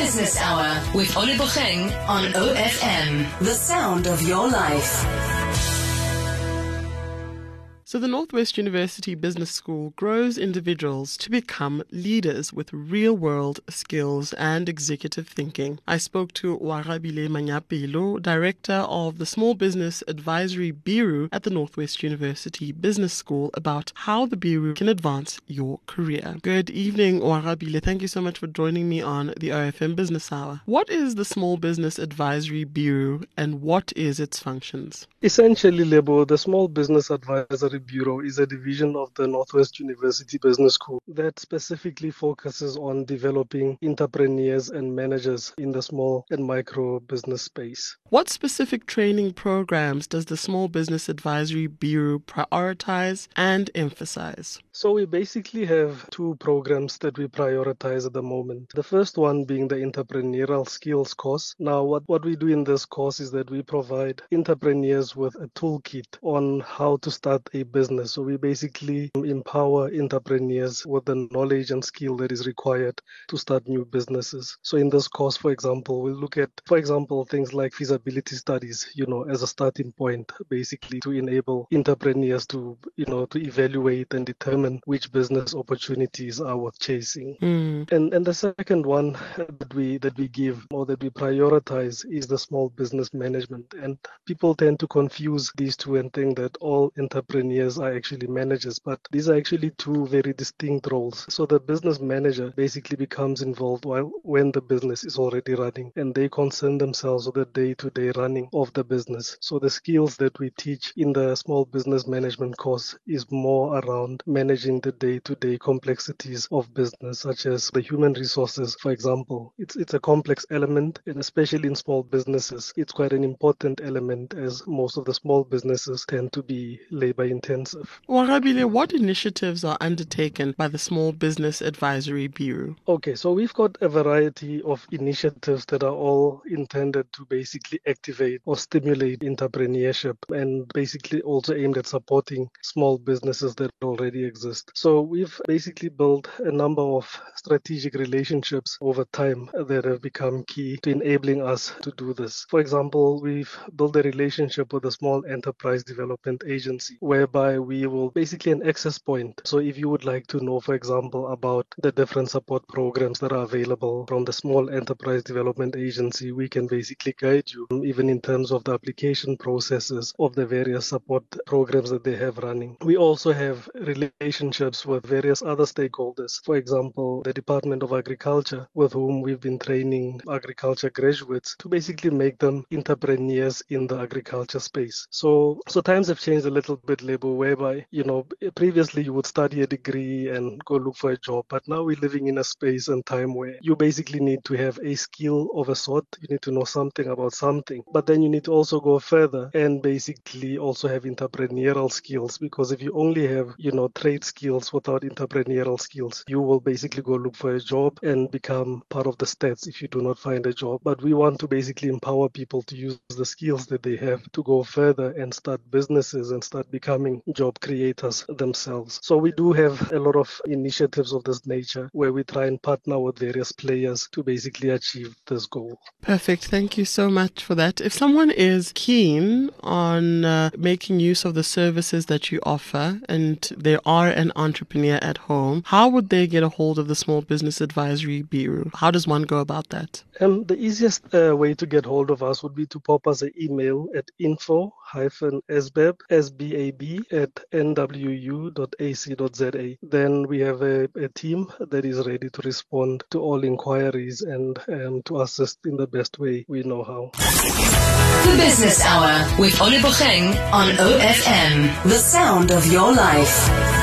Business Hour with Olebogeng on OFM. The sound of your life. So, the Northwest University Business School grows individuals to become leaders with real world skills and executive thinking. I spoke to Oarabile Manyaapelo, director of the Small Business Advisory Bureau at the Northwest University Business School, about how the Bureau can advance your career. Good evening, Oarabile. Thank you so much for joining me on the OFM Business Hour. What is the Small Business Advisory Bureau and what is its functions? Essentially, Lebo, the Small Business Advisory Bureau is a division of the Northwest University Business School that specifically focuses on developing entrepreneurs and managers in the small and micro business space. What specific training programs does the Small Business Advisory Bureau prioritize and emphasize? So, we basically have two programs that we prioritize at the moment. The first one being the entrepreneurial skills course. Now, what, what we do in this course is that we provide entrepreneurs with a toolkit on how to start a business. So we basically empower entrepreneurs with the knowledge and skill that is required to start new businesses. So in this course, for example, we look at, for example, things like feasibility studies, you know, as a starting point, basically to enable entrepreneurs to, you know, to evaluate and determine which business opportunities are worth chasing. Mm. And and the second one that we that we give or that we prioritize is the small business management. And people tend to confuse these two and think that all entrepreneurs are actually managers, but these are actually two very distinct roles. So the business manager basically becomes involved while when the business is already running and they concern themselves with the day-to-day running of the business. So the skills that we teach in the small business management course is more around managing the day-to-day complexities of business, such as the human resources, for example. It's it's a complex element and especially in small businesses, it's quite an important element as most of the small businesses tend to be labor intensive. Oarabile, what initiatives are undertaken by the Small Business Advisory Bureau? Okay, so we've got a variety of initiatives that are all intended to basically activate or stimulate entrepreneurship and basically also aimed at supporting small businesses that already exist. So we've basically built a number of strategic relationships over time that have become key to enabling us to do this. For example, we've built a relationship with a small enterprise development agency whereby we will basically an access point. So if you would like to know, for example, about the different support programs that are available from the small enterprise development agency, we can basically guide you um, even in terms of the application processes of the various support programs that they have running. We also have relationships with various other stakeholders. For example, the Department of Agriculture, with whom we've been training agriculture graduates to basically make them entrepreneurs in the agriculture space. So, so times have changed a little bit, Whereby you know previously you would study a degree and go look for a job, but now we're living in a space and time where you basically need to have a skill of a sort. You need to know something about something, but then you need to also go further and basically also have entrepreneurial skills because if you only have you know trade skills without entrepreneurial skills, you will basically go look for a job and become part of the stats if you do not find a job. But we want to basically empower people to use the skills that they have to go further and start businesses and start becoming job creators themselves. So we do have a lot of initiatives of this nature where we try and partner with various players to basically achieve this goal. Perfect. Thank you so much for that. If someone is keen on uh, making use of the services that you offer and they are an entrepreneur at home, how would they get a hold of the Small Business Advisory Bureau? How does one go about that? Um, the easiest uh, way to get hold of us would be to pop us an email at info hyphen sbab, S-B-A-B at nwu.ac.za. Then we have a, a, team that is ready to respond to all inquiries and um, to assist in the best way we know how. The Business Hour with Olebogeng on OFM. The sound of your life.